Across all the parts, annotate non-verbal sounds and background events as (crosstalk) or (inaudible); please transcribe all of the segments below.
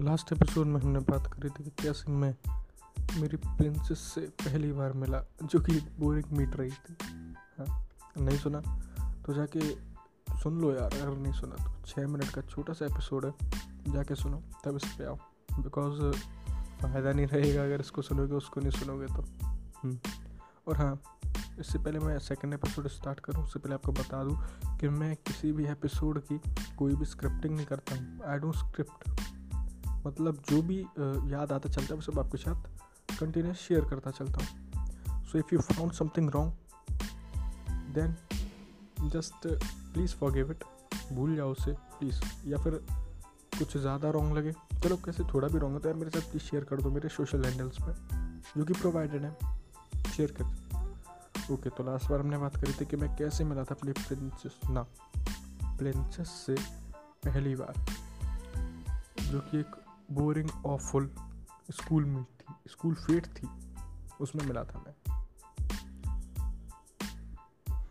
Last episode में हमने बात करी थी कि कैसे मैं मेरी प्रिंसेस से पहली बार मिला, जो कि बोरिंग मीट रही थी। हाँ नहीं सुना? तो जाके सुन लो यार, अगर नहीं सुना तो छः मिनट का छोटा सा एपिसोड है, जाके सुनो, तब इस पर आओ। बिकॉज़ फ़ायदा नहीं रहेगा अगर इसको सुनोगे, उसको नहीं सुनोगे तो। हम्म। और हाँ इससे पहले मैं सेकंड एपिसोड स्टार्ट करूँ, उससे पहले आपको बता दूँ कि मैं किसी भी एपिसोड की कोई भी स्क्रिप्टिंग नहीं करता हूँ। आई डोंट स्क्रिप्ट मतलब जो भी याद आता चलता है, वो सब आपके साथ कंटिन्यूस शेयर करता चलता हूँ। So if you found something wrong then just please forgive it भूल जाओ उसे प्लीज़ या फिर कुछ ज़्यादा रॉन्ग लगे, चलो कैसे थोड़ा भी रॉन्ग है तो यार मेरे साथ प्लीज़ शेयर कर दो मेरे सोशल हैंडल्स पर जो कि प्रोवाइडेड है। शेयर कर। ओके तो लास्ट बार हमने बात करी थी कि मैं कैसे मिला था अपनी प्रिंसेस ना प्रिंसेस से पहली बार, जो कि एक बोरिंग ऑफुल स्कूल में थी स्कूल फेट थी, उसमें मिला था मैं।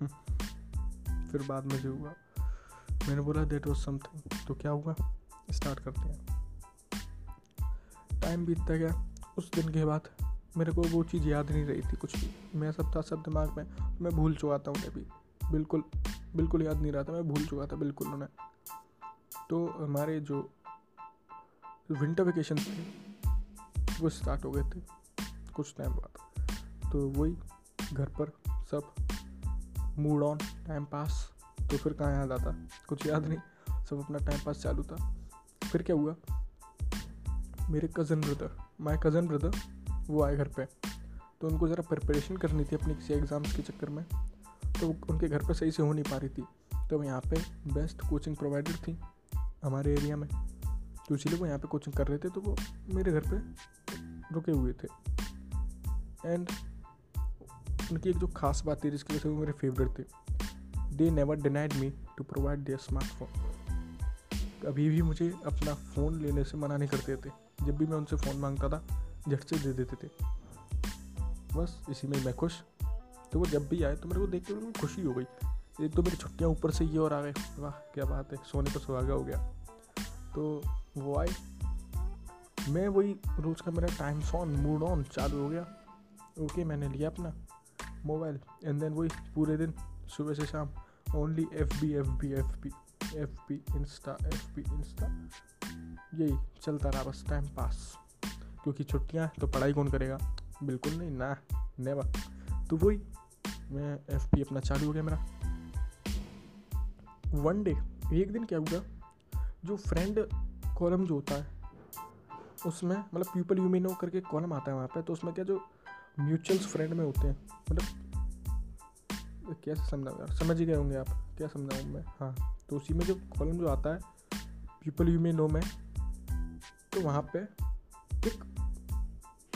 (laughs) फिर बाद में जो हुआ, मैंने बोला देट वॉज़ समथिंग तो क्या हुआ? स्टार्ट करते हैं। टाइम बीतता गया। उस दिन के बाद मेरे को वो चीज़ याद नहीं रही थी कुछ भी। मैं सब था, सब दिमाग में, मैं भूल चुका था उन्हें भी। बिल्कुल बिल्कुल याद नहीं रहा था, मैं भूल चुका था बिल्कुल उन्हें। तो हमारे जो विंटर वेकेशन थे, वो स्टार्ट हो गए थे, कुछ टाइम बाद। तो वही, घर पर सब मूड ऑन टाइम पास तो फिर कहाँ याद आता? कुछ याद नहीं, सब अपना टाइम पास चालू था। फिर क्या हुआ? मेरे cousin brother my cousin brother वो आए घर पे। तो उनको ज़रा प्रिपरेशन करनी थी अपनी किसी एग्ज़ाम्स के चक्कर में। तो उनके घर पर सही से हो नहीं पा रही थी। तो यहाँ पे बेस्ट कोचिंग प्रोवाइडर थी हमारे एरिया में। तो इसीलिए वो यहाँ पे कोचिंग कर रहे थे तो वो मेरे घर पे रुके हुए थे। एंड उनकी एक जो खास बात थी, जिसकी वजह से वो मेरे फेवरेट थे। They never denied me to provide their smartphone अभी भी मुझे अपना फ़ोन लेने से मना नहीं करते थे। जब भी मैं उनसे फ़ोन माँगता था, झट से दे देते थे। बस इसी में मैं खुश। तो वो जब भी आए तो मेरे को देख के को खुशी हो गई। एक तो मेरी छुट्टियाँ ऊपर से ये और आ गए। वाह, क्या बात है, सोने पर सुहागा हो गया। तो वो आए मैं वही रोज़ का मेरा टाइम ऑन मूड ऑन चालू हो गया। ओके मैंने लिया अपना मोबाइल एंड देन वही पूरे दिन सुबह से शाम only F B F B F B F B insta F B insta यही चलता रहा बस टाइम पास क्योंकि छुट्टियाँ तो पढ़ाई कौन करेगा? बिल्कुल नहीं, ना नेवर तो वही मैं एफ़ पी अपना चालू हो गया मेरा। वन डे एक दिन क्या हुआ? जो फ्रेंड कॉलम जो होता है, उसमें मतलब पीपल यू नो करके कॉलम आता है वहाँ पे तो उसमें क्या जो म्यूचुअल्स फ्रेंड में होते हैं मतलब कैसे समझा यार समझ ही गए होंगे आप, क्या समझाऊँ मैं? हाँ तो उसी में जो कॉलम जो आता है पीपल यू मे नो में तो वहाँ पे एक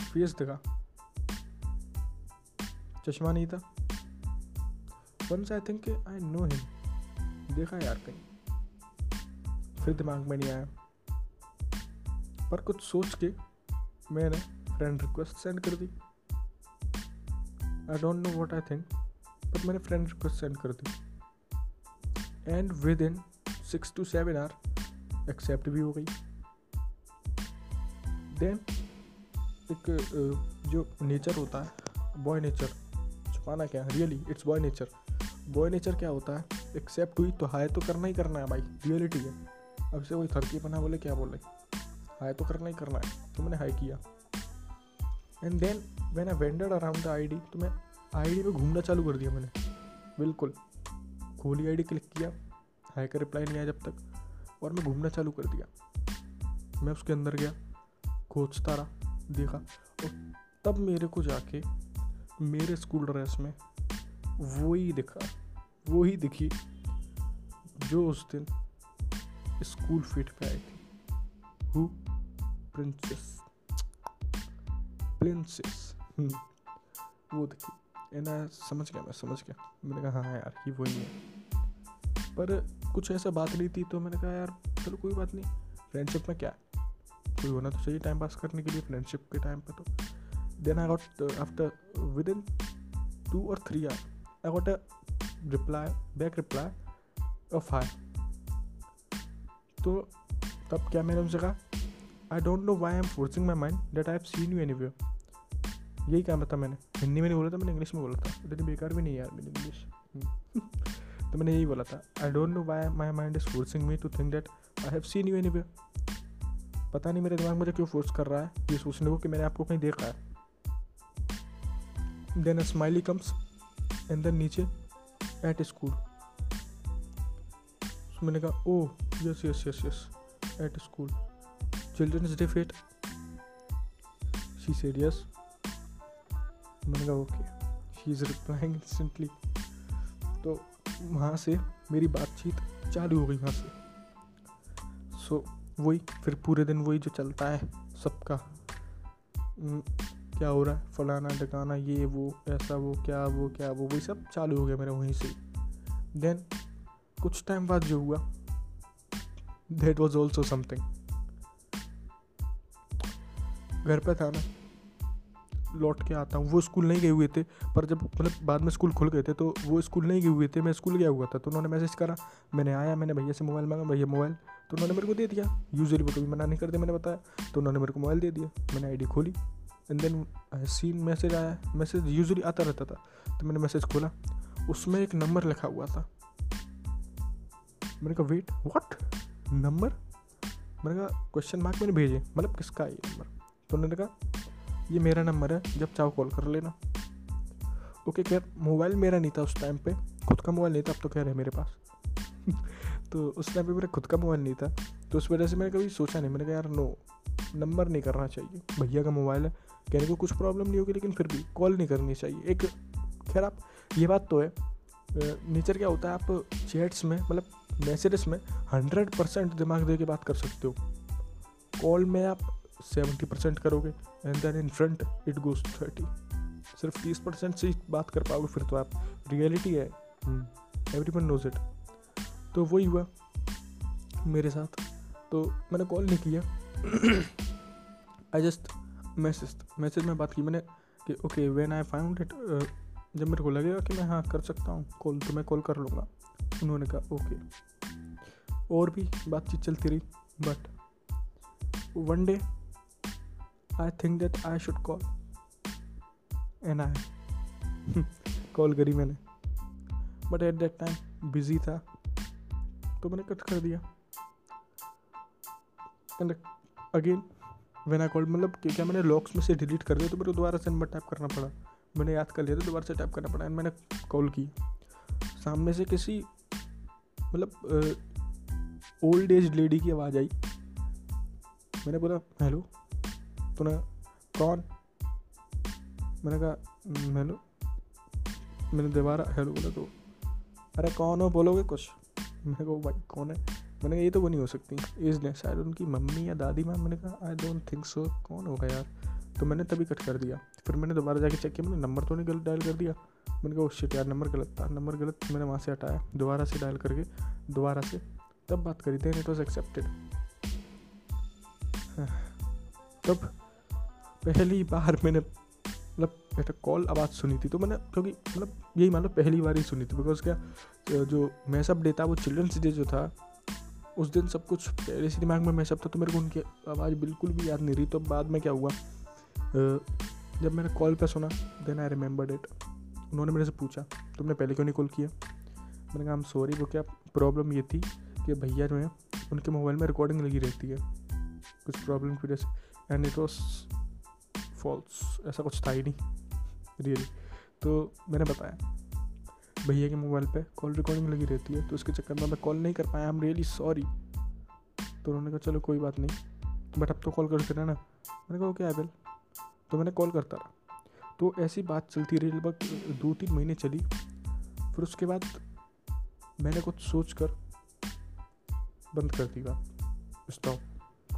फेस दिखा। चश्मा नहीं था। Once I think I know him देखा यार कहीं। फिर दिमाग में नहीं आया। पर कुछ सोच के मैंने फ्रेंड रिक्वेस्ट सेंड कर दी। I don't know what I think but मैंने फ्रेंड रिक्वेस्ट सेंड कर दी। And within six to seven hour accept भी हो गई। देन एक जो नेचर होता है बॉय नेचर छुपाना क्या? Really it's boy nature boy nature क्या होता है? एक्सेप्ट हुई तो हाई तो करना ही करना है भाई। रियलिटी है। अब से वही थर्की बना बोले, क्या बोले? हाई तो करना ही करना है। तो मैंने हाई किया। And then when I wended around the I D तो मैं आई डी में घूमना चालू कर दिया मैंने। बिल्कुल। खोली आई डी क्लिक किया। हाई का रिप्लाई नहीं आया जब तक। और मैं घूमना चालू कर दिया। मैं उसके अंदर गया। खोजता रहा। देखा। और तब मेरे को जाके मेरे स्कूल ड्रेस में वो ही दिखा। वो ही दिखी जो उस दिन स्कूल फिट पे आई थी। हु प्रिंसेस प्रिंसेस वो देखी एंड समझ गया मैं, समझ गया। मैंने कहा हाँ यार, ये वही है। पर कुछ ऐसा बात नहीं थी तो मैंने कहा, यार, चलो कोई बात नहीं। फ्रेंडशिप में क्या है? कोई होना तो चाहिए टाइम पास करने के लिए, फ्रेंडशिप के टाइम पर तो। Then I got after within two और three hour I got a reply back reply of hi तो तब क्या मैंने उनसे कहा? I don't know why am forcing my mind that I have seen you any यही कहा था मैंने? हिंदी में नहीं बोला था, मैंने इंग्लिश में बोला था। इतनी बेकार भी नहीं यार मेरी इंग्लिश (laughs) तो मैंने यही बोला था। I don't know why my mind is forcing me to think that I have seen you any पता नहीं मेरे दिमाग मुझे क्यों फोर्स कर रहा है, ये सोचने को कि मैंने आपको कहीं देखा है। Then a smiley comes and then नीचे एट स्कूल मैंने कहा ओ yes yes yes yes at school children's day fete she said yes मैंने कहा okay she is replying instantly तो वहाँ से मेरी बातचीत चालू हो गई वहाँ से। सो so, वही फिर पूरे दिन वही जो चलता है सबका। क्या हो रहा है? फलाना ढकाना ये वो ऐसा वो क्या वो क्या वो वही सब चालू हो गया मेरा वहीं से। देन कुछ टाइम बाद जो हुआ देट वॉज़ ऑल्सो समथिंग घर पे था ना, लौट के आता हूँ। वो स्कूल नहीं गए हुए थे, पर जब मतलब बाद में स्कूल खुल गए थे तो वो स्कूल नहीं गए हुए थे, मैं स्कूल गया हुआ था। तो उन्होंने मैसेज करा, मैंने आया, मैंने भैया से मोबाइल मांगा, भैया मोबाइल तो उन्होंने मेरे को दे दिया। यूजली वो कभी मना नहीं करते, मैंने बताया। तो उन्होंने मेरे को मोबाइल दे दिया, मैंने आईडी खोली एंड देन सीन मैसेज आया। मैसेज यूजली आता रहता था तो मैंने मैसेज खोला। उसमें एक नंबर लिखा हुआ था। मैंने कहा वेट व्हाट नंबर मैंने कहा क्वेश्चन मार्क मैंने भेजे मतलब किसका ये नंबर तो उन्होंने कहा ये मेरा नंबर है, जब चाहो कॉल कर लेना। ओके, खैर, मोबाइल मेरा नहीं था उस टाइम पे। खुद का मोबाइल नहीं था, अब तो खैर है मेरे पास। (laughs) तो उस टाइम पे मेरा खुद का मोबाइल नहीं था। तो उस वजह से मैंने कभी सोचा नहीं। मैंने कहा, यार नो नंबर नहीं करना चाहिए। भैया का मोबाइल है। कहने को कुछ प्रॉब्लम नहीं होगी, लेकिन फिर भी कॉल नहीं करनी चाहिए। एक, खैर, आप, ये बात तो है। नेचर क्या होता है, आप चैट्स में मतलब मैसेजेस में हंड्रेड परसेंट दिमाग दे के बात कर सकते हो। कॉल में आप सेवेंटी परसेंट करोगे and then in front it goes thirty सिर्फ़ तीस परसेंट से बात कर पाओगे फिर तो आप। रियलिटी है। एवरी वन नोज़ इट तो वही हुआ मेरे साथ। तो मैंने कॉल नहीं किया। आई जस्ट मैसेज मैसेज में बात की मैंने कि okay when I found it जब मेरे को लगेगा कि मैं हाँ कर सकता हूँ कॉल तो मैं कॉल कर लूँगा। उन्होंने कहा ओके और भी बातचीत चलती रही but one day I think that I should call and I call करी मैंने। But at that time busy था। तो मैंने कट कर दिया। And again when I call मतलब क्या मैंने लॉक्स में से डिलीट कर दिया तो मेरे को दोबारा से नंबर टाइप करना पड़ा। मैंने याद कर लिया तो दोबारा से टाइप करना पड़ा। एंड मैंने कॉल की। सामने से किसी मतलब ओल्ड एज लेडी की आवाज़ आई। मैंने बोला हेलो तूने कौन? मैंने कहा हेलो मैंने दोबारा हेलो बोला तो अरे, कौन हो? बोलोगे कुछ? मैंने कहा भाई, कौन है? मैंने कहा, ये तो वो नहीं हो सकती। ने शायद उनकी मम्मी या दादी माँ मैंने कहा आई डोंट थिंक सो कौन होगा यार? तो मैंने तभी कट कर दिया। फिर मैंने दोबारा जाके चेक किया, मैंने नंबर तो नहीं गलत डायल कर दिया। मैंने कहा शिट यार, नंबर गलत था। नंबर गलत मैंने वहाँ से हटाया। दोबारा से डायल करके, दोबारा से। तब बात करी थी इट वॉज़ एक्सेप्टेड तब पहली बार मैंने मतलब बेटा कॉल आवाज़ सुनी थी तो मैंने, क्योंकि मतलब यही मान लो पहली बार ही सुनी थी बिकॉज़ क्या, जो मैसअप डे था, वो चिल्ड्रंस डे जो था, उस दिन सब कुछ पहले से दिमाग में मैसअप था तो मेरे को उनकी आवाज़ बिल्कुल भी याद नहीं रही तो बाद में क्या हुआ जब मैंने कॉल पे सुना देन आई रिमेंबर्ड इट उन्होंने मेरे से पूछा, तुमने पहले क्यों नहीं कॉल किया? मैंने कहा सॉरी वो क्या प्रॉब्लम ये थी कि भैया जो है, उनके मोबाइल में रिकॉर्डिंग लगी रहती है, कुछ प्रॉब्लम की वजह से एंड इट वॉज़ फॉल्स ऐसा कुछ था ही नहीं रियली तो मैंने बताया, भैया के मोबाइल पे कॉल रिकॉर्डिंग लगी रहती है तो उसके चक्कर में मैं कॉल नहीं कर पाया आई एम रियली सॉरी तो उन्होंने कहा, चलो कोई बात नहीं बट अब तो कॉल करते रहे ना? मैंने कहा, ओके आई विल तो मैंने कॉल करता रहा। तो ऐसी बात चलती रही लगभग दो तीन महीने चली। फिर उसके बाद मैंने कुछ सोच कर बंद कर दी बात स्टॉप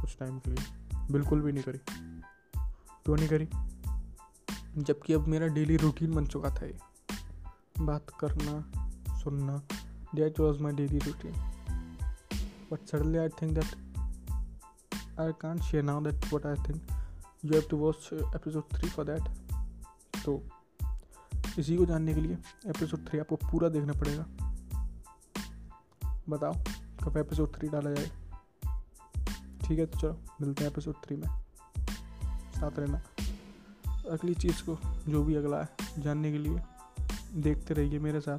कुछ टाइम के लिए। बिल्कुल भी नहीं करी। तो नहीं करी? जबकि अब मेरा डेली रूटीन बन चुका था ये। बात करना, सुनना that was my daily routine but suddenly I think that I can share now that what I think you have to watch episode three for that तो इसी को जानने के लिए एपिसोड थ्री आपको पूरा देखना पड़ेगा। बताओ कब एपिसोड थ्री डाला जाए। ठीक है तो चलो, मिलते हैं एपिसोड थ्री में। साथ रहना। अगली चीज़ को, जो भी अगला है, जानने के लिए देखते रहिए मेरे साथ।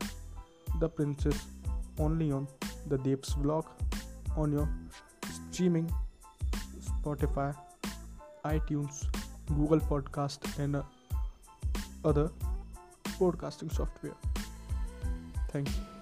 The princess only on the dev's blog on your streaming Spotify iTunes Google podcast and other podcasting software thank you.